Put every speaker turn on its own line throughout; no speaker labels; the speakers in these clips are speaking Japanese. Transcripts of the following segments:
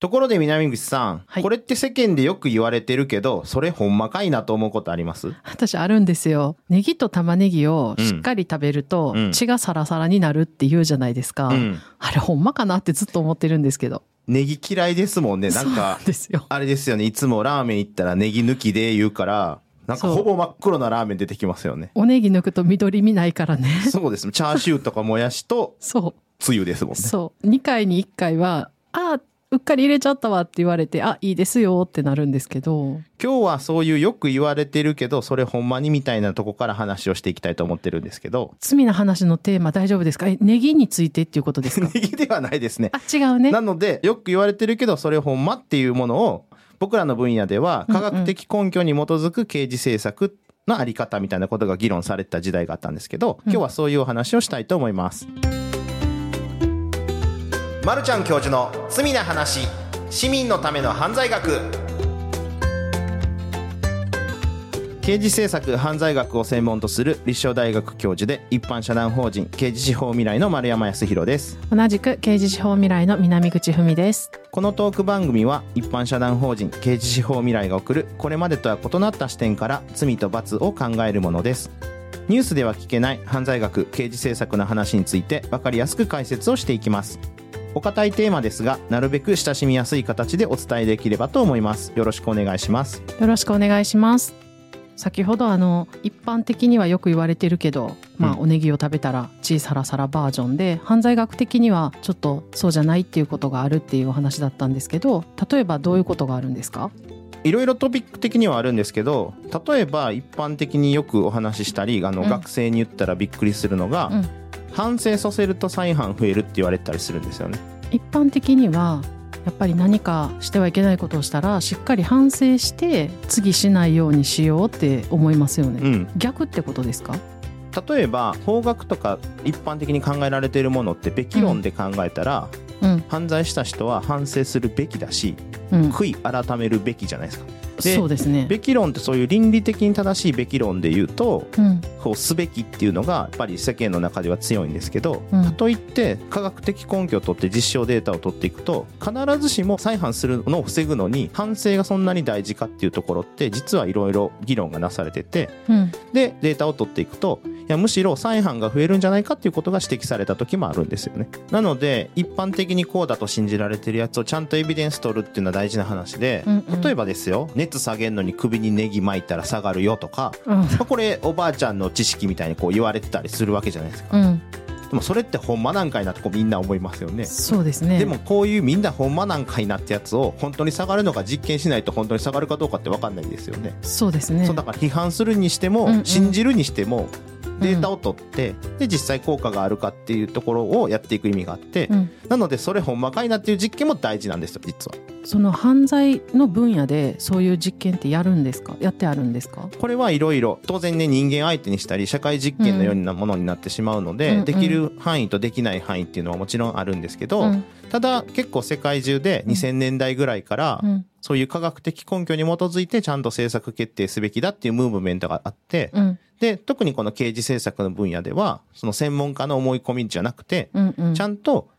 ところで南口さん、
はい
これって世間でよく言われてるけど、それほんまかいなと思うことあります？
私あるんですよ。ネギと玉ねぎをしっかり食べると
うん
血がサラサラになるって言うじゃないですか。
うん。
あれほんまかなってずっと思ってるんですけど。
ネギ嫌いですもんね。なんか。あれですよね。いつもラーメン行ったらネギ抜きで言うから、なんかほぼ真っ黒なラーメン出てきますよね。
おネギ抜くと緑見ないからね。
そうです。チャーシューとかもやしと
そ
つゆですもん
う。
ね。
そう。2回に1回は、あ、うっかり入れちゃったわって言われて、あ、いいですよってなるんですけど。
今日はそういうよく言われてるけど、それほんまにみたいなとこから話をしていきたいと思ってるんですけど、
罪な話のテーマ大丈夫ですか？え、ネギについてっていうことですか？
ネギではないですね。
あ、違うね
な。ので、よく言われてるけど、それほんまっていうものを、僕らの分野では、科学的根拠に基づく刑事政策のあり方みたいなことが議論されてた時代があったんですけど、今日はそういうお話をしたいと思います。まるちゃん教授の罪な話、市民のための犯罪学。刑事政策犯罪学を専門とする立正大学教授で一般社団法人刑事司法未来の丸山康弘です。
同じく刑事司法未来の南口文です。
このトーク番組は一般社団法人刑事司法未来が送るこれまでとは異なった視点から罪と罰を考えるものですニュースでは聞けない犯罪学刑事政策の話について分かりやすく解説をしていきますお堅いテーマですがなるべく親しみやすい形でお伝えできればと思います。よろしくお願いします。
よろしくお願いします。先ほどあの一般的にはよく言われてるけど、まあ
うん
おネギを食べたら血サラサラバージョンで犯罪学的にはちょっとそうじゃないっていうことがあるっていうお話だったんですけど例えばどういうことがあるんですか？
いろいろトピック的にはあるんですけど例えば一般的によくお話ししたりあの、
うん。
学生に言ったらびっくりするのが、
うん
反省させると再犯増えるって言われたりするんですよね。
一般的にはやっぱり何かしてはいけないことをしたらしっかり反省して次しないようにしようって思いますよね、
うん。
逆ってことですか？
例えば法学とか一般的に考えられているものってべき論で考えたら、
うん。
犯罪した人は反省するべきだし
うん。
悔い改めるべきじゃないですか。で
そうですね。
べき論ってそういう倫理的に正しいべき論で言うと
うん。
こうすべきっていうのがやっぱり世間の中では強いんですけど、
うん。
といって科学的根拠を取って実証データを取っていくと必ずしも再犯するのを防ぐのに反省がそんなに大事かっていうところって実はいろいろ議論がなされてて
うん。
でデータを取っていくといやむしろ再犯が増えるんじゃないかっていうことが指摘された時もあるんですよね。なので一般的にこうだと信じられてるやつをちゃんとエビデンス取るっていうのは大事な話で、
うんうん。
例えばですよ熱下げるのに首にネギ巻いたら下がるよとか、
うん。
まあこれおばあちゃんの知識みたいにこう言われてたりするわけじゃないですか、
うん。
でもそれってほんまなんかいなってこうみんな思いますよね。
そうですね。
でもこういうみんなほんまなんかいなってやつを本当に下がるのか実験しないと本当に下がるかどうかって分かんないですよね。
そうですね。
そうだから批判するにしても、
うんうん。
信じるにしてもデータを取って、で実際効果があるかっていうところをやっていく意味があって、
うん。
なのでそれほんまかいなっていう実験も大事なんですよ実は。
その犯罪の分野でそういう実験ってやるんですか？やってあるんですか？
これはいろいろ。当然ね人間相手にしたり社会実験のようなものになってしまうので、
うん。うん。
できる範囲とできない範囲っていうのはもちろんあるんですけど、
うん
ただ結構世界中で2000年代ぐらいから、
うん。
そういう科学的根拠に基づいてちゃんと政策決定すべきだっていうムーブメントがあって、
うん。
で特にこの刑事政策の分野ではその専門家の思い込みじゃなくて、
うんうん。
ちゃんと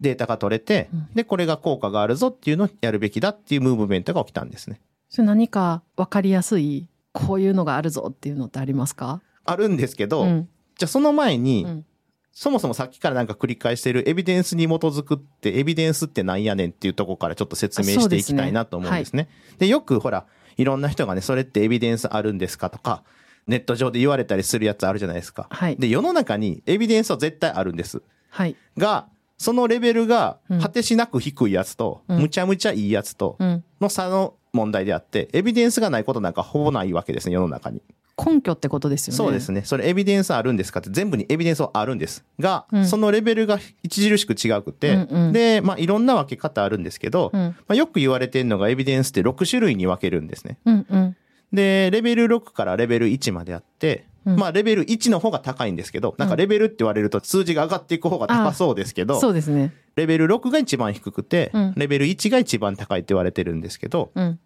データが取れて、
うん。
でこれが効果があるぞっていうのをやるべきだっていうムーブメントが起きたんですね。
それ何か分かりやすいこういうのがあるぞっていうのってありますか？
あるんですけど、
ん。
じゃあその前に、
うん
そもそもさっきからなんか繰り返しているエビデンスに基づくってエビデンスってなんやねんっていうところからちょっと説明していきたいなと思うんですね。でよくほらいろんな人がねそれってエビデンスあるんですかとかネット上で言われたりするやつあるじゃないですか。
はい
で世の中にエビデンスは絶対あるんです。
はい
がそのレベルが
うん
果てしなく低いやつと、
うん
むちゃむちゃいいやつと
うん
の差の問題であってエビデンスがないことなんかほぼないわけですね世の中に。
根拠ってことですよね。
そうですね。それエビデンスあるんですかって全部にエビデンスはあるんです。が、
うん。
そのレベルが著しく違くて、
うんうん。
で、まあいろんな分け方あるんですけど、
うん。
まあ、よく言われてるのがエビデンスって6種類に分けるんですね。
うんうん。
で、レベル6からレベル1まであって、
うん。
まあレベル1の方が高いんですけど、なんかレベルって言われると数字が上がっていく方が高そうですけど、
そうですね。
レベル6が一番低くて、
うん。
レベル1が一番高いって言われてるんですけど、
うん。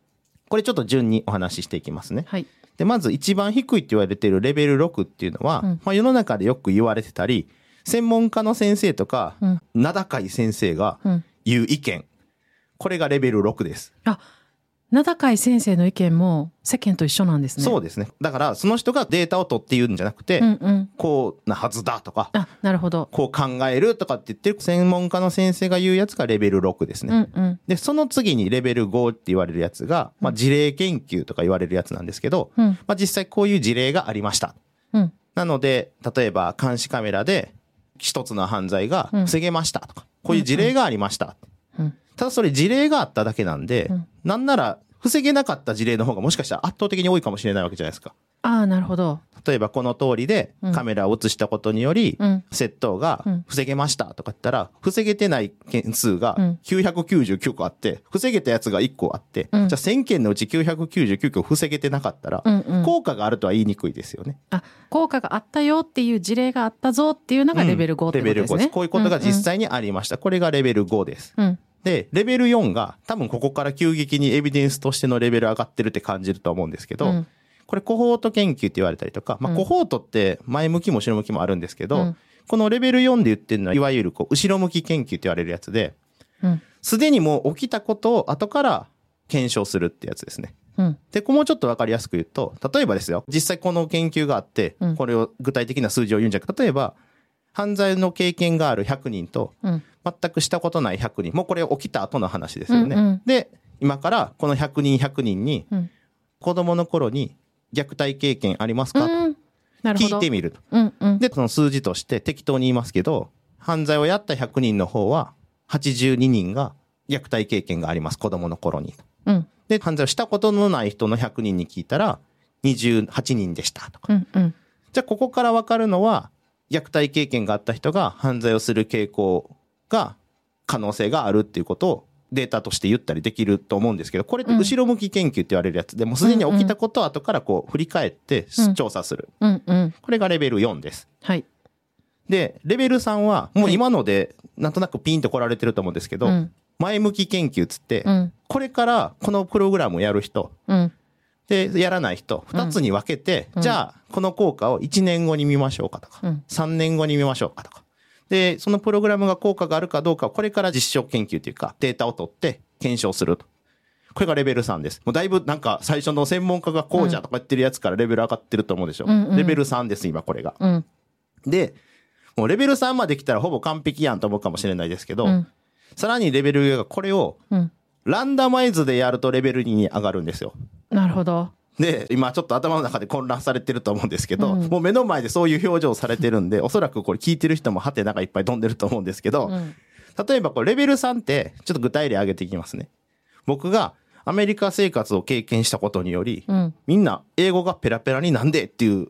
これちょっと順にお話ししていきますね。
はい
で、まず一番低いって言われているレベル6っていうのは、
うん
まあ世の中でよく言われてたり、専門家の先生とか、
うん
名高い先生が
うん
言う意見。これがレベル6です。
名高い先生の意見も世間と一緒なんですね。
そうですね。だから、その人がデータを取って言うんじゃなくて、
うんうん。
こうなはずだとか、
あ、なるほど。
こう考えるとかって言ってる専門家の先生が言うやつがレベル6です
う
ね。
んうん。
で、その次にレベル5って言われるやつが、まあ、事例研究とか言われるやつなんですけど、
うん
まあ、実際こういう事例がありました。
うん。
なので、例えば監視カメラで一つの犯罪が防げましたとか、こういう事例がありました。
うん
ただそれ事例があっただけなんで、
うん
なんなら防げなかった事例の方がもしかしたら圧倒的に多いかもしれないわけじゃないですか。
ああ、なるほど。
例えばこの通りで
うん
カメラを映したことにより、
うん。
窃盗が
うん
防げましたとか言ったら、防げてない件数が
うん
999個あって、防げたやつが1個あって、
うん
じゃあ1000件のうち999個防げてなかったら
う、んうん。
効果があるとは言いにくいですよね。
あ、効果があったよっていう事例があったぞっていうのがレベル5ってことですね。
レベル5です。こういうことが実際にありました。これがレベル5です。
うんうん。
で、レベル4が多分ここから急激にエビデンスとしてのレベル上がってるって感じると思うんですけど、
うん
これコホート研究って言われたりとか、まあ、
うん
コホートって前向きも後ろ向きもあるんですけど、
うん
このレベル4で言ってるのは、いわゆるこう、後ろ向き研究って言われるやつで、
うん。
すでにもう起きたことを後から検証するってやつですね。
うん。
で、ここもうちょっとわかりやすく言うと、例えばですよ、実際この研究があって
うん、
これを具体的な数字を言うんじゃなくて、例えば、犯罪の経験がある100人と、
うん。
全くしたことない100人。もうこれ起きた後の話ですよね。
うんうん
で、今からこの100人100人に、
うん。
子供の頃に虐待経験ありますか、
うん。なるほど。
聞いてみると。
うんうん。
で、その数字として適当に言いますけど、犯罪をやった100人の方は、82人が虐待経験があります、子供の頃に。
うん。
で、犯罪をしたことのない人の100人に聞いたら、28人でしたとか。
うんうん。
じゃあ、ここからわかるのは、虐待経験があった人が犯罪をする傾向が、可能性があるっていうことをデータとして言ったりできると思うんですけど、これって後ろ向き研究って言われるやつで、もうすでに起きたことを後からこう振り返って
うん
調査する。これがレベル4です。
はい。
で、レベル3は、もう今ので、なんとなくピンと来られてると思うんですけど、
うん
前向き研究っつって、
うん。
これからこのプログラムをやる人、
うん。
で、やらない人、二つに分けて、
うん
じゃあ、この効果を1年後に見ましょうかとか、
うん
3年後に見ましょうかとか。で、そのプログラムが効果があるかどうかをこれから実証研究というか、データを取って検証すると。これがレベル3です。もうだいぶなんか最初の専門家がこうじゃとか言ってるやつからレベル上がってると思うでしょ。
うんうん
レベル3です、今これが。
うん。
で、もうレベル3まで来たらほぼ完璧やんと思うかもしれないですけど、
うん。
さらにレベル上がこれを
うん。
ランダマイズでやるとレベル2に上がるんですよ。
なるほど。
で、今ちょっと頭の中で混乱されてると思うんですけど、
うん
もう目の前でそういう表情されてるんで、おそらくこれ聞いてる人もハテナがいっぱい飛んでると思うんですけど、
うん。
例えばこれレベル3って、ちょっと具体例挙げていきますね。僕がアメリカ生活を経験したことにより、
うん。
みんな英語がペラペラになんでっていう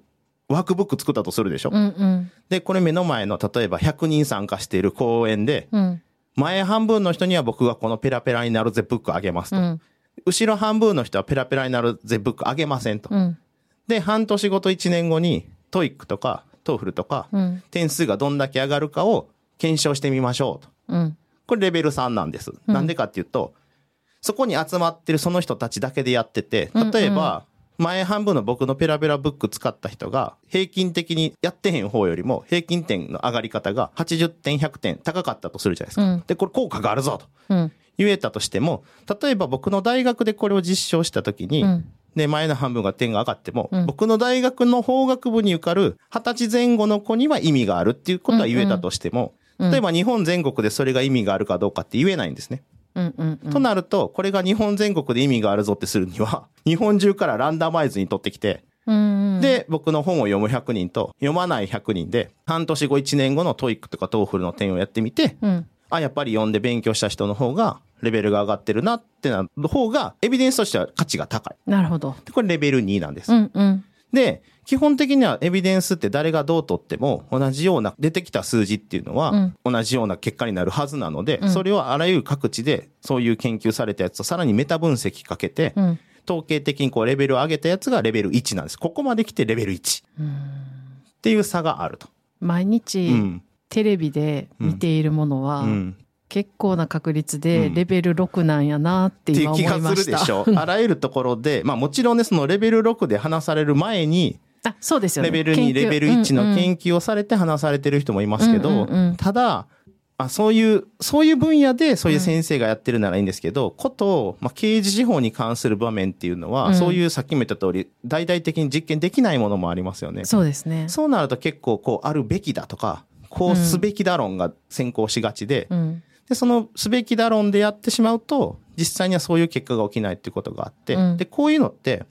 ワークブック作ったとするでしょ。
うんうん。
で、これ目の前の例えば100人参加している講演で、
うん。
前半分の人には僕がこのペラペラになるぜブックあげますと。
うん。
後ろ半分の人はペラペラになるぜブックあげませんと。
うん。
で、半年後と1年後に、 TOEIC とか、 TOEFL とか、
うん。
点数がどんだけ上がるかを検証してみましょうと。
うん。
これレベル3なんです。
うん
なんでかっていうと、そこに集まってるその人たちだけでやってて、例えば、前半分の僕のペラペラブック使った人が、平均的にやってへん方よりも、平均点の上がり方が80点、100点高かったとするじゃないですか。
うん
で、これ効果があるぞと
うん。
言えたとしても、例えば僕の大学でこれを実証したときに、
うん。
で、前の半分が点が上がっても、
うん
僕の大学の法学部に受かる二十歳前後の子には意味があるっていうことは言えたとしても、
うん
例えば日本全国でそれが意味があるかどうかって言えないんですね。
うん。うん。うん
となると、これが日本全国で意味があるぞってするには、日本中からランダマイズに取ってきて、
うん。、
で、僕の本を読む100人と読まない100人で、半年後1年後の TOEIC とか TOEFL の点をやってみて、
うん。
あ、やっぱり読んで勉強した人の方が、レベルが上がってるなってなる方が、エビデンスとしては価値が高い。
なるほど。
でこれレベル2なんです。
うん。うん。
で、基本的にはエビデンスって誰がどう取っても同じような出てきた数字っていうのは同じような結果になるはずなので、
うん
それをあらゆる各地でそういう研究されたやつとさらにメタ分析かけて、
うん。
統計的にこうレベルを上げたやつがレベル1なんです。ここまで来てレベル1っていう差があると。
毎日、
うん。
テレビで見ているものは、
うん。
結構な確率で
うん
レベル6なんやなって
ってい
今思い
う気が
ますした。
るでしょ。あらゆるところで、まあもちろんね、そのレベル6で話される前に、
あ、そうですよね。
レベル2、
研究
レベル1の
うんうん
研究をされて話されてる人もいますけど、
うんうんうん
ただ、あそういう、そういう分野でそういう先生がやってるならいいんですけど、こと、まあ、刑事司法に関する場面っていうのは、
うん
そういうさっきも言った通り、大々的に実験できないものもありますよね。
そうですね。
そうなると結構こう、あるべきだとか、こうすべきだ論が先行しがちで、
うん。
で、そのすべきだ論でやってしまうと、実際にはそういう結果が起きないっていうことがあって、
うん
で、こういうのって、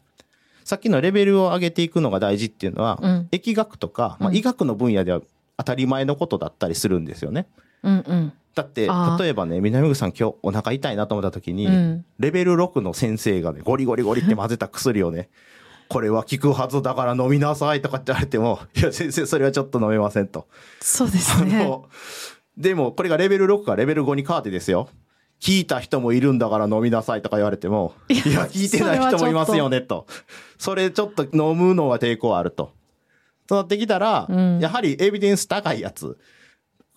さっきのレベルを上げていくのが大事っていうのは、
うん
疫学とか、まあ、
うん
医学の分野では当たり前のことだったりするんですよね。
うんうん。
だって、例えばね、南口さん今日お腹痛いなと思った時に、
うん
レベル6の先生がね、ゴリゴリゴリって混ぜた薬をね、これは効くはずだから飲みなさいとかって言われても、いや先生それはちょっと飲めませんと。
そうですね。
でもこれがレベル6からレベル5に変わってですよ。聞いた人もいるんだから飲みなさいとか言われても、い
や、
聞いてない人もいますよねと。それちょっと飲むのは抵抗あると。となってきたら、
うん
やはりエビデンス高いやつ。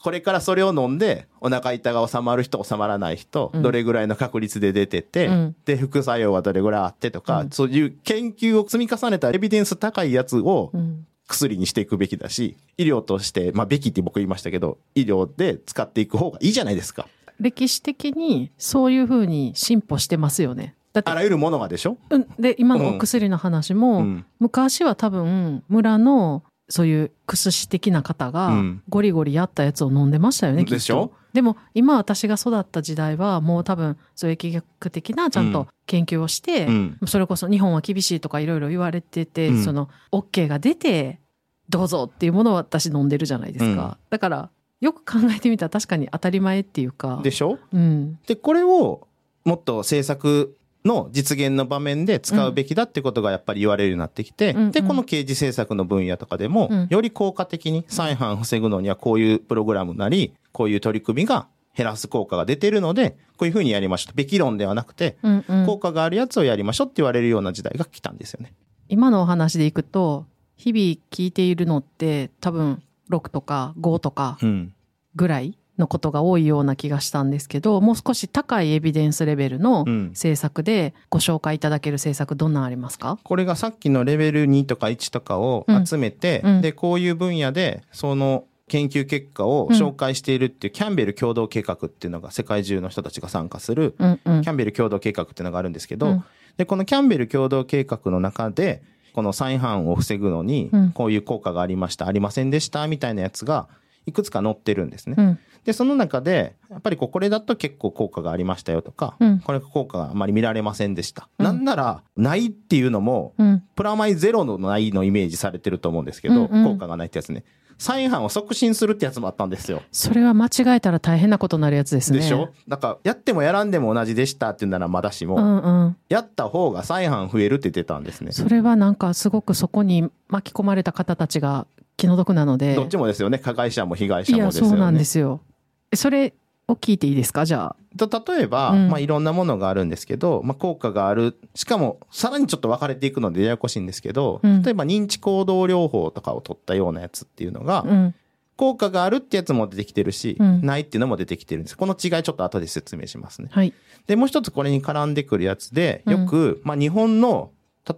これからそれを飲んで、お腹痛が収まる人、収まらない人、
うん。
どれぐらいの確率で出てて、
うん。
で、副作用はどれぐらいあってとか、
うん
そういう研究を積み重ねたエビデンス高いやつを
うん。
薬にしていくべきだし、医療として、まあ、べきって僕言いましたけど、医療で使っていく方がいいじゃないですか。
歴史的にそういうふうに進歩してますよね。だって
あらゆるものがでしょ？
うん、で今のお薬の話も、
うん。
昔は多分村のそういう薬師的な方が
うん。
ゴリゴリやったやつを飲んでましたよね、きっと。
でしょ
でも今私が育った時代はもう多分そういう疫学的なちゃん
うん
と研究をして、
うん。
それこそ日本は厳しいとかいろいろ言われてて、
うん。
その OK が出てどうぞっていうものを私飲んでるじゃないですか、
うん。
だからよく考えてみたら確かに当たり前っていうか。
でしょ？
うん。
で、これをもっと政策の実現の場面で使うべきだってことがやっぱり言われるようになってきて、
うんうん
で、この刑事政策の分野とかでも、
うん
より効果的に再犯を防ぐのにはこういうプログラムなり、こういう取り組みが減らす効果が出てるので、こういうふうにやりましょう。べき論ではなくて、
うんうん
効果があるやつをやりましょうって言われるような時代が来たんですよね。
今のお話でいくと日々聞いているのって多分6とか5とか
うん。
ぐらいのことが多いような気がしたんですけどもう少し高いエビデンスレベルの
うん。
政策でご紹介いただける政策どんなんありますか？
これがさっきのレベル2とか1とかを集めて、
うん。うん
で、こういう分野で、その研究結果を紹介しているっていうキャンベル共同計画っていうのが世界中の人たちが参加する、キャンベル共同計画っていうのがあるんですけど、
うん。
で、このキャンベル共同計画の中で、この再犯を防ぐのに
うん、
こういう効果がありました、ありませんでした、みたいなやつが、いくつか載ってるんですね。
うん
で、その中で、やっぱりこうこれだと結構効果がありましたよとか、
うん
これ効果があまり見られませんでした。
うん
なんなら、ないっていうのも、
うん
プラマイゼロのないのイメージされてると思うんですけど、
うんうん
効果がないってやつね。再犯を促進するってやつもあったんですよ。
それは間違えたら大変なことになるやつですね
でしょ？だから、やってもやらんでも同じでしたっていうならまだしも、
うんうん
やった方が再犯増えるって言ってたんですね。
それはなんかすごくそこに巻き込まれた方たちが気の毒なので
どっちもですよね。加害者も被害者もですよね。
そうなんですよえそれを聞いていいですか？じゃあ。
と例えば、
うん。
まあいろんなものがあるんですけど、まあ効果がある。しかも、さらにちょっと分かれていくのでややこしいんですけど、
うん。
例えば認知行動療法とかを取ったようなやつっていうのが、
うん。
効果があるってやつも出てきてるし、
うん。
ないっていうのも出てきてるんです。この違いちょっと後で説明しますね。
はい。
で、もう一つこれに絡んでくるやつで、よく、まあ日本の、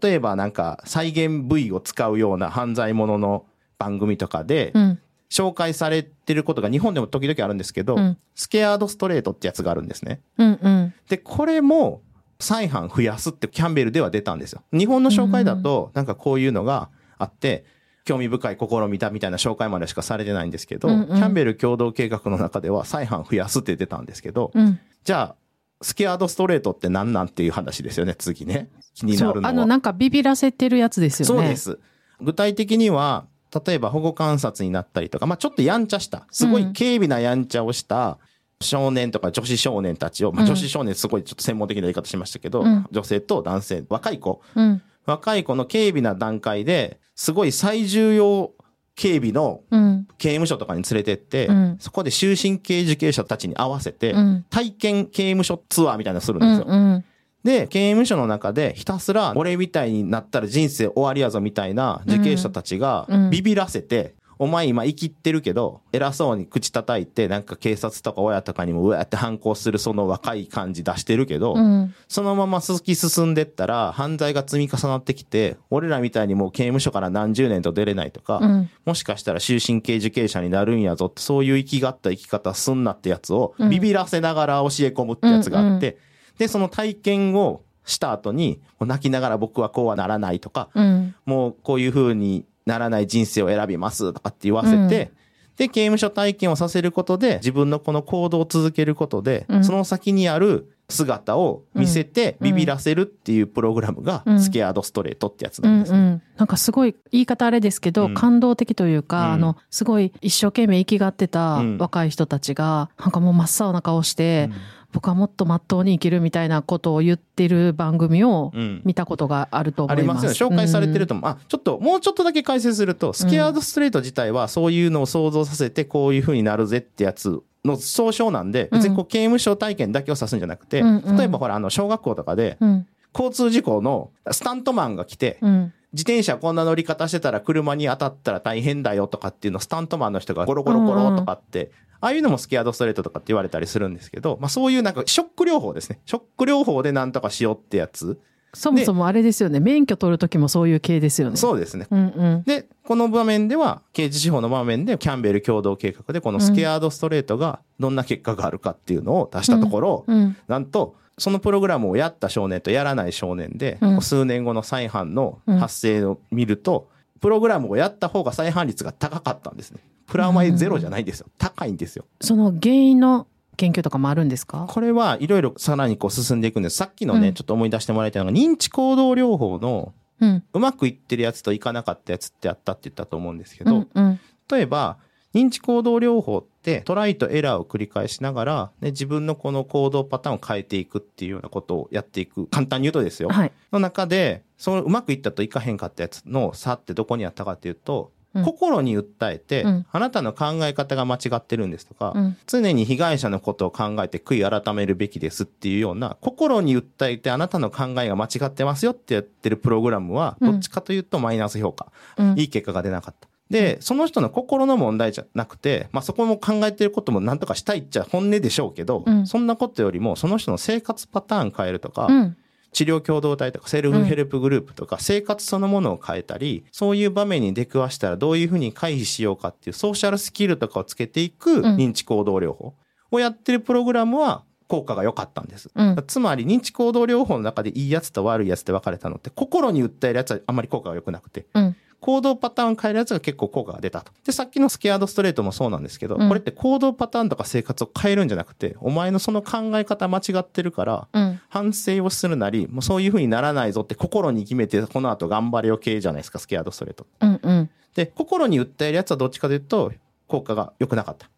例えばなんか再現部位を使うような犯罪者の番組とかで
う、ん
紹介されてることが日本でも時々あるんですけど、
うん
スケアードストレートってやつがあるんですね。
うんうん
で、これも再犯増やすってキャンベルでは出たんですよ。日本の紹介だと、なんかこういうのがあって、興味深い試みだみたいな紹介までしかされてないんですけど、
うんうん
キャンベル共同計画の中では再犯増やすって出たんですけど、
うん
じゃあ、スケアードストレートって何なんっていう話ですよね、次ね。気になるのは。
あのなんかビビらせてるやつですよね
そうです。具体的には、例えば保護観察になったりとか、まあちょっとやんちゃした、すごい軽微なやんちゃをした少年とか女子少年たちを、まあ
うん。
女子少年すごいちょっと専門的な言い方しましたけど、
うん。
女性と男性、若い子、
うん。
若い子の軽微な段階で、すごい最重要警備の
うん。
刑務所とかに連れてって、
うん。
そこで終身刑受刑者たちに合わせて、
うん。
体験刑務所ツアーみたいなのするん
う
ですよ。
んうん
で、刑務所の中でひたすら俺みたいになったら人生終わりやぞみたいな受刑者たちが
うん。
ビビらせて、お前今生きってるけど、偉そうに口叩いて、なんか警察とか親とかにもうわーって反抗するその若い感じ出してるけど、
うん。
そのまま突き進んでったら、犯罪が積み重なってきて、俺らみたいにもう刑務所から何十年と出れないとか、
うん。
もしかしたら終身刑受刑者になるんやぞって、そういう生きがった生き方すんなってやつを、
うん。
ビビらせながら教え込むってやつがあって、で、その体験をした後に、泣きながら僕はこうはならないとか、
うん。
もうこういう風にならない人生を選びますとかって言わせて、
うん。
で、刑務所体験をさせることで、自分のこの行動を続けることで、
うん。
その先にある姿を見せて
うん。
ビビらせるっていうプログラムが
う、ん。
スケアードストレートってやつ
う
なんですね。
んうん。なんかすごい言い方あれですけど、
うん。
感動的というか、
うん。
あの、すごい一生懸命生きがってた
うん。
若い人たちが、なんかもう真っ青な顔して、
うん
僕はもっと真っ当に生きるみたいなことを言ってる番組を
うん
見たことがあると思いま。
ありますすよね。紹介されてると思う。あ、ちょっと、もうちょっとだけ解説すると、スケアードストレート自体はそういうのを想像させて、こういう風になるぜってやつの総称なんで、別にこう刑務所体験だけを指すんじゃなくて、
うんうん
例えばほら、あの、小学校とかで、
うん。
交通事故のスタントマンが来て、
うん。
自転車こんな乗り方してたら車に当たったら大変だよとかっていうのをスタントマンの人がゴロゴロゴロとかって、ああいうのもスケアードストレートとかって言われたりするんですけど、まあそういうなんかショック療法ですね。ショック療法でなんとかしようってやつ。
そもそもあれですよね。免許取るときもそういう系ですよね。
そうですね。
うんうん。
で、この場面では、刑事司法の場面で、キャンベル共同計画で、このスケアードストレートがどんな結果があるかっていうのを出したところ、
うん。
なんと、そのプログラムをやった少年とやらない少年で、
うん
数年後の再犯の発生を見ると、プログラムをやった方が再犯率が高かったんですね。プラマイゼロじゃないんですよ。高いんですよ。
その原因の研究とかもあるんですか？
これはいろいろさらにこう進んでいくんです。さっきのね、
うん
ちょっと思い出してもらいたいのが、認知行動療法の
うん。
うまくいってるやつといかなかったやつってあったって言ったと思うんですけど、
うんうん。
例えば、認知行動療法ってトライとエラーを繰り返しながら、ね、自分のこの行動パターンを変えていくっていうようなことをやっていく。簡単に言うとですよ。
はい。
の中で、そのうまくいったといかへんかったやつの差ってどこにあったかっていうと、
うん
心に訴えて、
うん
あなたの考え方が間違ってるんですとか、
うん
常に被害者のことを考えて悔い改めるべきですっていうような、心に訴えてあなたの考えが間違ってますよってやってるプログラムは、
うん
どっちかというとマイナス評価。
うん
いい結果が出なかった。で、その人の心の問題じゃなくて、まあそこも考えてることもなんとかしたいっちゃ本音でしょうけど、
うん
そんなことよりも、その人の生活パターン変えるとか、
うん。
治療共同体とかセルフヘルプグループとか、生活そのものを変えたり、そういう場面に出くわしたらどういうふうに回避しようかっていうソーシャルスキルとかをつけていく
うん
認知行動療法をやってるプログラムは効果が良かったんです。
うん
つまり認知行動療法の中でいいやつと悪いやつで分かれたのって、心に訴えるやつはあんまり効果が良くなくて、
うん。
行動パターン変えるやつが結構効果が出たと。で、さっきのスケアードストレートもそうなんですけど、
うん
これって行動パターンとか生活を変えるんじゃなくて、お前のその考え方間違ってるから、
うん。
反省をするなり、もうそういう風にならないぞって心に決めて、この後頑張れよ系じゃないですか、スケアードストレート。
うん。うん。
で、心に訴えるやつはどっちかというと、効果が良くなかった。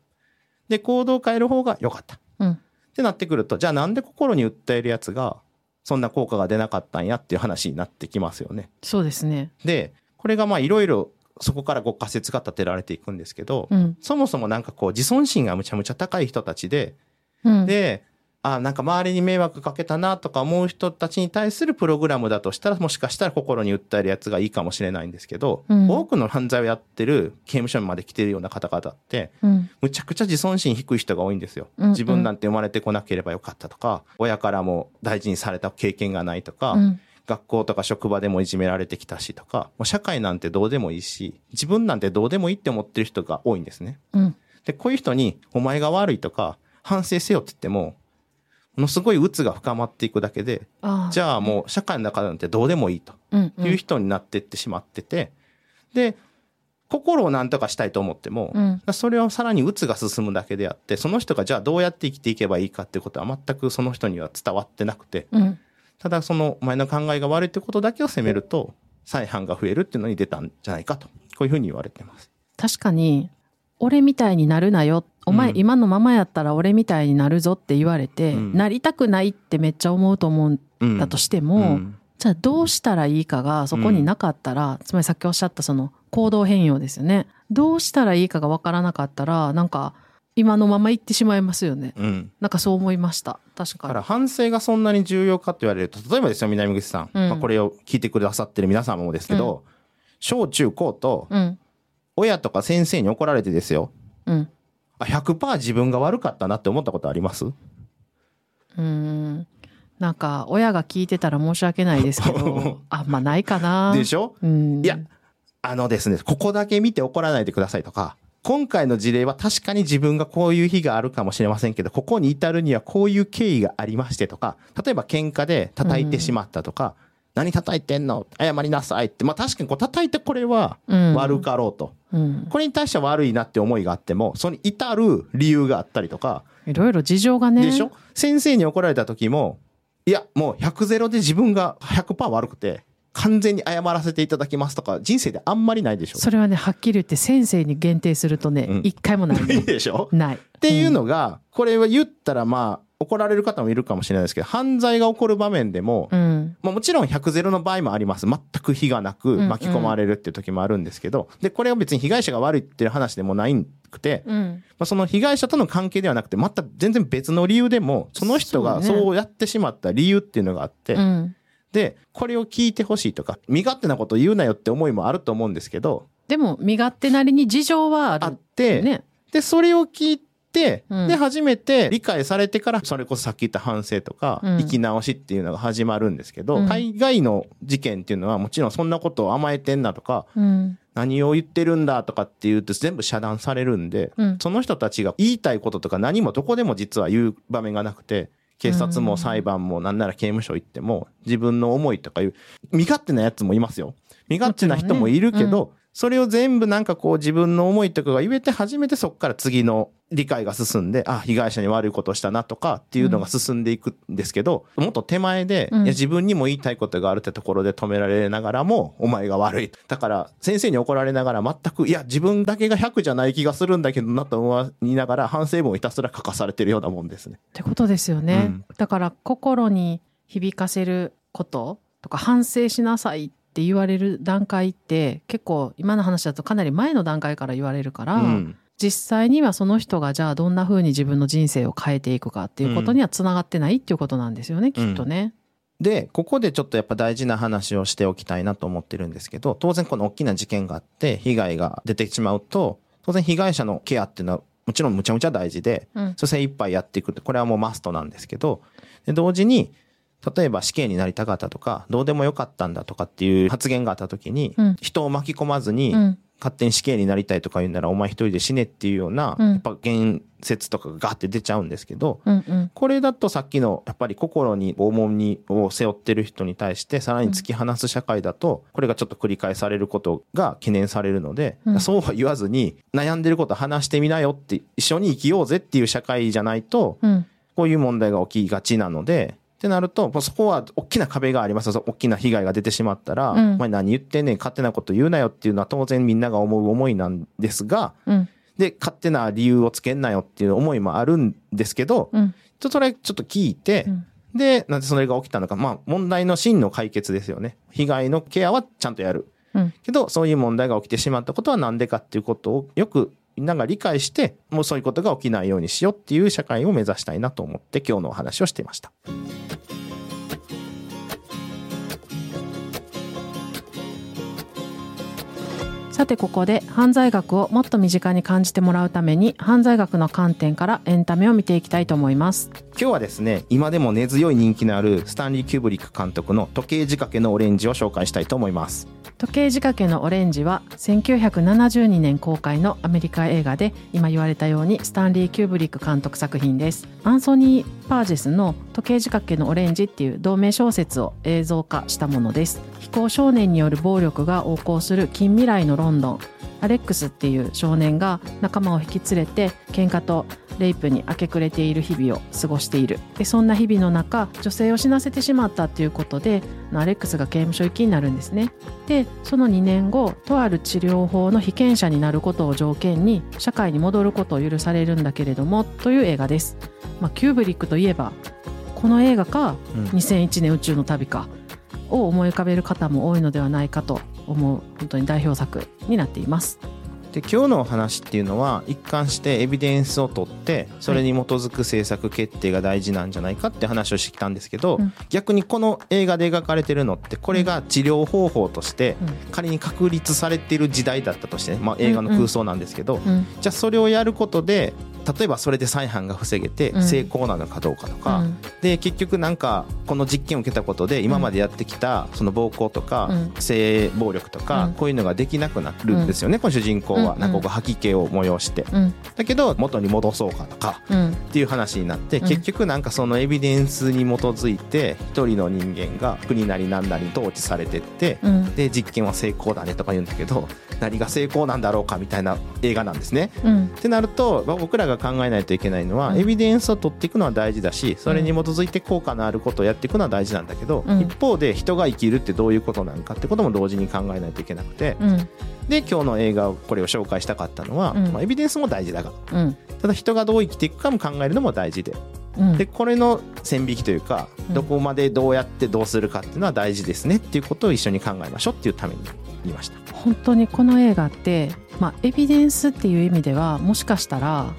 で、行動を変える方が良かった。
うん。
ってなってくると、じゃあなんで心に訴えるやつが、そんな効果が出なかったんやっていう話になってきますよね。
そうですね。
で、これがまあいろいろそこからご仮説が立てられていくんですけど、
うん。
そもそもなんかこう自尊心がむちゃむちゃ高い人たちで、
うん。
で、あ、なんか周りに迷惑かけたなとか思う人たちに対するプログラムだとしたら、もしかしたら心に訴えるやつがいいかもしれないんですけど、
うん
多くの犯罪をやってる刑務所にまで来てるような方々って、
うん。
むちゃくちゃ自尊心低い人が多いんですよ。
うんうん
自分なんて生まれてこなければよかったとか、親からも大事にされた経験がないとか、
うん。
学校とか職場でもいじめられてきたしとか、もう社会なんてどうでもいいし、自分なんてどうでもいいって思ってる人が多いんですね。
うん。
で、こういう人に、お前が悪いとか、反省せよって言っても、ものすごい鬱が深まっていくだけで。じゃあもう社会の中なんてどうでもいいと
うん。うん。
いう人になっていってしまってて、で、心を何とかしたいと思っても、
うん
それはさらに鬱が進むだけであって、その人がじゃあどうやって生きていけばいいかっていうことは全くその人には伝わってなくて、
うん。
ただそのお前の考えが悪いってことだけを責めると、再犯が増えるっていうのに出たんじゃないかと、こういうふうに言われてます。
確かに、俺みたいになるなよ。お前、
うん
今のままやったら俺みたいになるぞって言われて、
うん
なりたくないってめっちゃ思うと思うん
うん
だとしても、
うん
じゃあどうしたらいいかがそこになかったら、つまりさっきおっしゃったその行動変容ですよね。どうしたらいいかがわからなかったら、なんか今のまま行ってしまいますよね。
うん。
なんかそう思いました。確かに。
だから反省がそんなに重要かって言われると、例えばですよ、南口さん。
うん
まあ、これを聞いてくださってる皆様もですけど、小中高と
うん。
親とか先生に怒られてですよ。
うん。
あ、100%自分が悪かったなって思ったことあります？
うーん。なんか、親が聞いてたら申し訳ないですけど、あんまないかな。
でしょ？
うん。
いや、あのですね、ここだけ見て怒らないでくださいとか、今回の事例は確かに自分がこういう日があるかもしれませんけど、ここに至るにはこういう経緯がありましてとか、例えば喧嘩で叩いてしまったとか、何叩いてんの？謝りなさいって。まあ確かにこう叩いてこれは
うん
悪かろうと。
うん。
これに対しては悪いなって思いがあっても、その至る理由があったりとか、
いろいろ事情がね。
でしょ？先生に怒られた時も、いや、もう100ゼロで自分が100%悪くて、完全に謝らせていただきますとか、人生であんまりないでしょ
それはね、はっきり言って先生に限定するとね
うん、
一、回もない、
ないでしょ
ない。っ
っていうのが、これは言ったらまあ、怒られる方もいるかもしれないですけど、犯罪が起こる場面でも、
うん。
まあもちろん100ゼロの場合もあります。全く非がなく
んうん
巻き込まれるっていう時もあるんですけど、で、これは別に被害者が悪いっていう話でもないくて、
うん。
まあ、その被害者との関係ではなくて、また全然別の理由でも、その人が
そうね
そうやってしまった理由っていうのがあって、
うん。
で、これを聞いてほしいとか、身勝手なこと言うなよって思いもあると思うんですけど、
でも、身勝手なりに事情はあ
あっ
る。
て、
ね。
で、それを聞いて、
うん
で、初めて理解されてから、それこそさっき言った反省とか、
うん
生き直しっていうのが始まるんですけど、
うん
海外の事件っていうのはもちろんそんなことを甘えてんなとか、
うん。
何を言ってるんだとかって言うと全部遮断されるんで、
うん
その人たちが言いたいこととか何もどこでも実は言う場面がなくて、警察も裁判もなんなら刑務所行っても自分の思いとかいう、身勝手なやつもいますよ。身勝手な人もいるけど、それを全部なんかこう自分の思いとかが言えて初めてそこから次の理解が進んで、あ、被害者に悪いことをしたなとかっていうのが進んでいくんですけど、もっと手前で、
うん
いや自分にも言いたいことがあるってところで止められながらも、お前が悪い。だから、先生に怒られながら全く、いや、自分だけが100じゃない気がするんだけどなと思いながら、反省文をひたすら書かされてるようなもんですね。
ってことですよね。
うん
だから、心に響かせることとか、反省しなさいって言われる段階って、結構、今の話だとかなり前の段階から言われるから、
うん。
実際にはその人がじゃあどんな風に自分の人生を変えていくかっていうことにはつながってないっていうことなんですよね、きっとね。
で、ここでちょっとやっぱ大事な話をしておきたいなと思ってるんですけど、当然この大きな事件があって、被害が出てしまうと、当然被害者のケアっていうのはもちろんむちゃむちゃ大事で、
うん。
それ精一杯やっていくって、これはもうマストなんですけど、で同時に、例えば死刑になりたかったとか、どうでもよかったんだとかっていう発言があった時に、
うん
人を巻き込まずに、
うん。
勝手に死刑になりたいとか言うならお前一人で死ねっていうような、
うん
やっぱ言説とかがガーって出ちゃうんですけど、
うん。うん。
これだとさっきのやっぱり心に重みを背負ってる人に対してさらに突き放す社会だと、これがちょっと繰り返されることが懸念されるので、
うん
そうは言わずに悩んでること話してみなよって一緒に生きようぜっていう社会じゃないと、
うん。
こういう問題が起きがちなので、ってなると、もうそこは大きな壁がありますよ。大きな被害が出てしまったら、
うん
お前何言ってんねん、勝手なこと言うなよっていうのは当然みんなが思う思いなんですが、
うん。
で、勝手な理由をつけんなよっていう思いもあるんですけど、
うん。
ちょっとそれちょっと聞いて、
うん
で、なんでそれが起きたのか、まあ問題の真の解決ですよね。被害のケアはちゃんとやる。
うん。
けど、そういう問題が起きてしまったことはなんでかっていうことをよくみんなが理解して、もうそういうことが起きないようにしようっていう社会を目指したいなと思って今日のお話をしていました。
さてここで犯罪学をもっと身近に感じてもらうために犯罪学の観点からエンタメを見ていきたいと思います。
今日はですね、今でも根強い人気のあるスタンリー・キューブリック監督の時計仕掛けのオレンジを紹介したいと思います。
時計仕掛けのオレンジは1972年公開のアメリカ映画で今言われたようにスタンリー・キューブリック監督作品ですアンソニー・バージェスの時計仕掛けのオレンジっていう同名小説を映像化したものです非行少年による暴力が横行する近未来のロンドン。アレックスっていう少年が仲間を引き連れて喧嘩とレイプに明け暮れている日々を過ごしている。でそんな日々の中女性を死なせてしまったっていうことでアレックスが刑務所行きになるんですね。でその2年後とある治療法の被験者になることを条件に社会に戻ることを許されるんだけれどもという映画です、まあ、キューブリックといえばこの映画か
うん。
2001年宇宙の旅かを思い浮かべる方も多いのではないかと思う本当に代表作になっています。
で今日のお話っていうのは一貫してエビデンスを取ってそれに基づく政策決定が大事なんじゃないかって話をしてきたんですけど、
うん。
逆にこの映画で描かれてるのってこれが治療方法として仮に確立されている時代だったとしてね、まあ、映画の空想なんですけど、
うん。
じゃあそれをやることで例えばそれで再犯が防げて
うん。
成功なのかどうかとか、
うん。
で結局なんかこの実験を受けたことで今までやってきたその暴行とか
うん。
性暴力とか
うん。
こういうのができなくなるんですよね、この主人公は。
うん。
なんかこう吐き気を催して。
うん。
だけど元に戻そうかとか
うん。
っていう話になって
うん。
結局なんかそのエビデンスに基づいて一人の人間が国なり何なりに統治されてって
うん。
で実験は成功だねとか言うんだけど何が成功なんだろうかみたいな映画なんですね。
うん。
ってなるとまあ僕らが考えないといけないのは、
うん。
エビデンスを取っていくのは大事だしそれに基づいて効果のあることをやっていくのは大事なんだけど、
うん。
一方で人が生きるってどういうことなのかってことも同時に考えないといけなくて、
うん。
で今日の映画をこれを紹介したかったのは、
うん。
まあ、エビデンスも大事だが
うん。
ただ人がどう生きていくかも考えるのも大事で
うん。
でこれの線引きというか
うん。
どこまでどうやってどうするかっていうのは大事ですねっていうことを一緒に考えましょうっていうために言いました。
本当にこの映画って、まあ、エビデンスっていう意味ではもしかしたら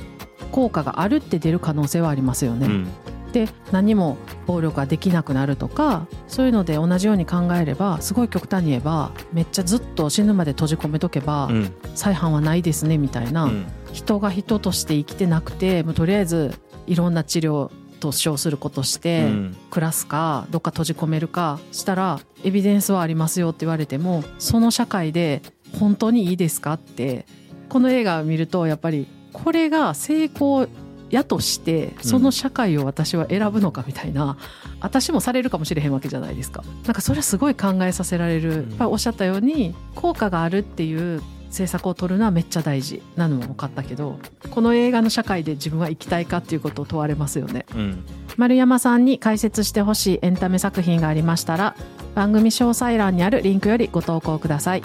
効果があるって出る可能性はありますよね。
うん。
で何も暴力ができなくなるとかそういうので同じように考えればすごい極端に言えばめっちゃずっと死ぬまで閉じ込めとけば、
うん。
再犯はないですねみたいな、
うん。
人が人として生きてなくてもうとりあえずいろんな治療と称することして、
うん。
暮らすかどっか閉じ込めるかしたらエビデンスはありますよって言われてもその社会で本当にいいですかってこの映画を見るとやっぱりこれが成功やとしてその社会を私は選ぶのかみたいな、私もされるかもしれへんわけじゃないですか。なんかそれはすごい考えさせられる、やっぱりおっしゃったように効果があるっていう政策を取るのはめっちゃ大事。なのも分かったけどこの映画の社会で自分は生きたいかっていうことを問われますよね。
うん。
丸山さんに解説してほしいエンタメ作品がありましたら番組詳細欄にあるリンクよりご投稿ください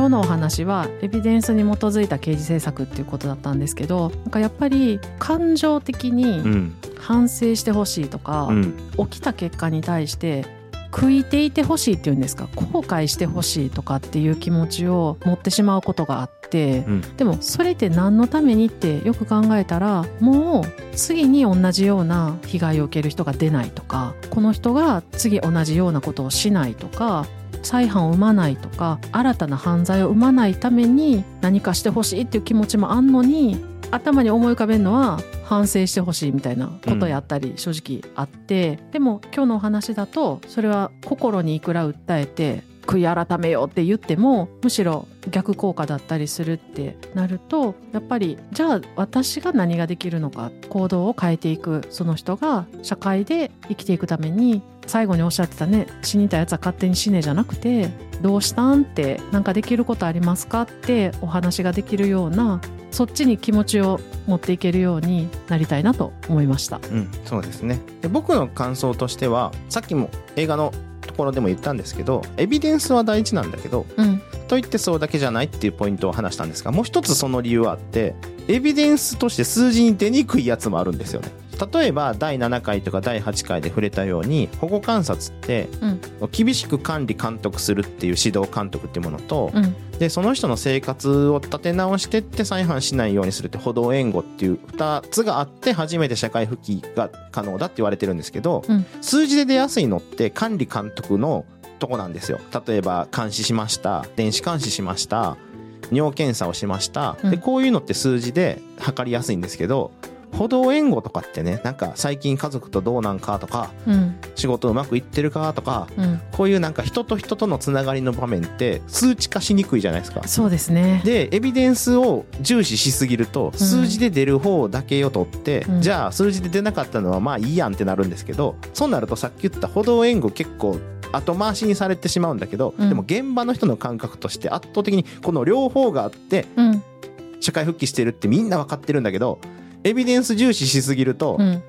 今日のお話はエビデンスに基づいた刑事政策っていうことだったんですけどなんかやっぱり感情的
う
に
ん。
反省してほしいとか、
うん。
起きた結果に対して悔いていてほしいっていうんですか後悔してほしいとかっていう気持ちを持ってしまうことがあって、
うん。
でもそれって何のためにってよく考えたらもう次に同じような被害を受ける人が出ないとかこの人が次同じようなことをしないとか再犯を生まないとか新たな犯罪を生まないために何かしてほしいっていう気持ちもあんのに頭に思い浮かべるのは反省してほしいみたいなことやったり正直あって、でも今日のお話だとそれは心にいくら訴えて悔い改めようって言ってもむしろ逆効果だったりするってなるとやっぱりじゃあ私が何ができるのか行動を変えていくその人が社会で生きていくために最後におっしゃってたね死にたやつは勝手に死ねじゃなくてどうしたんってなんかできることありますかってお話ができるようなそっちに気持ちを持っていけるようになりたいなと思いました。
うん、そうですねで僕の感想としてはさっきも映画のところでも言ったんですけどエビデンスは大事なんだけど
うん
と言ってそうだけじゃないっていうポイントを話したんですがもう一つその理由はあってエビデンスとして数字に出にくいやつもあるんですよね。例えば第7回とか第8回で触れたように保護観察って厳しく管理監督するっていう指導監督っていうものと、
うん。
でその人の生活を立て直してって再犯しないようにするって歩道援護っていう2つがあって初めて社会復帰が可能だって言われてるんですけど、
うん。
数字で出やすいのって管理監督のとこなんですよ。例えば監視しました。電子監視しました。尿検査をしました、
うん。
でこういうのって数字で測りやすいんですけど歩道援護とかってねなんか最近家族とどうなんかとか
うん。
仕事うまくいってるかとか
うん。
こういうなんか人と人とのつながりの場面って数値化しにくいじゃないですか。
そうですね。
でエビデンスを重視しすぎると数字で出る方だけを取って、
うん。
じゃあ数字で出なかったのはまあいいやんってなるんですけどそうなるとさっき言った歩道援護結構後回しにされてしまうんだけど、
うん。
でも現場の人の感覚として圧倒的にこの両方があって
うん。
社会復帰してるってみんな分かってるんだけどエビデンス重視しすぎると、
うん。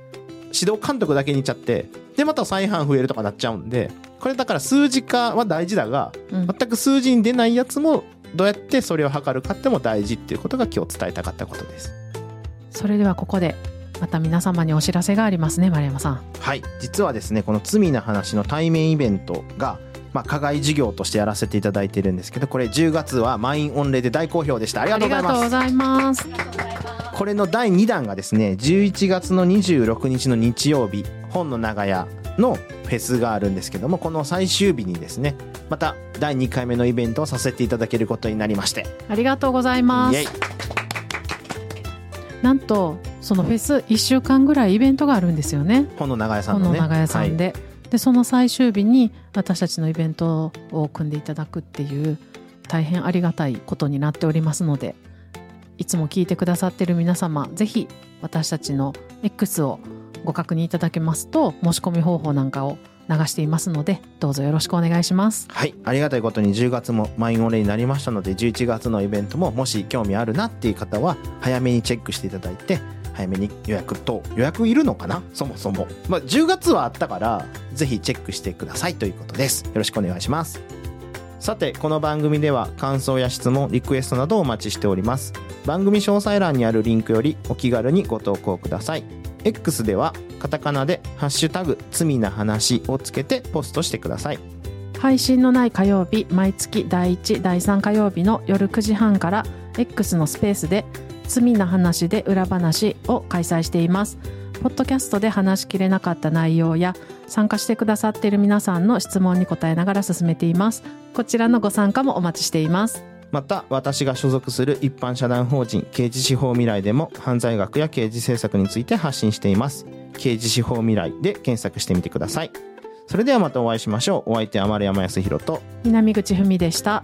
指導監督だけにいっちゃってでまた再犯増えるとかなっちゃうんでこれだから数字化は大事だが
うん。
全く数字に出ないやつもどうやってそれを測るかっても大事っていうことが今日伝えたかったことです。
それではここでまた皆様にお知らせがありますね丸山さん。
はい。実はですねこの「罪な話」の対面イベントがまあ、課外授業としてやらせていただいてるんですけどこれ10月は満員御礼で大好評でした。ありがとうございます。
ざいます。
これの第2弾がですね11月の26日の日曜日本の長屋のフェスがあるんですけどもこの最終日にですねまた第2回目のイベントをさせていただけることになりまして。
ありがとうございます。なんとそのフェス1週間ぐらいイベントがあるんですよね。
本の長屋さんのね。
本の長屋さんで、でその最終日に私たちのイベントを組んでいただくっていう大変ありがたいことになっておりますのでいつも聞いてくださってる皆様ぜひ私たちの X をご確認いただけますと申し込み方法なんかを流していますのでどうぞよろしくお願いします。
はい、ありがたいことに10月も満員御礼になりましたので11月のイベントももし興味あるなっていう方は早めにチェックしていただいて早めに予約と予約いるのかな？そもそも、まあ、10月はあったからぜひチェックしてくださいということです。よろしくお願いします。さてこの番組では感想や質問リクエストなどをお待ちしております。番組詳細欄にあるリンクよりお気軽にご投稿ください。X ではカタカナで「ハッシュタグ罪な話」をつけてポストしてください。
配信のない火曜日毎月第1第3火曜日の夜9時半から X のスペースで「罪な話で裏話」を開催しています。ポッドキャストで話しきれなかった内容や参加してくださっている皆さんの質問に答えながら進めています。こちらのご参加もお待ちしています。
また私が所属する一般社団法人刑事司法未来でも犯罪学や刑事政策について発信しています。刑事司法未来で検索してみてください。それではまたお会いしましょう。お相手は丸山康弘と
南口文でした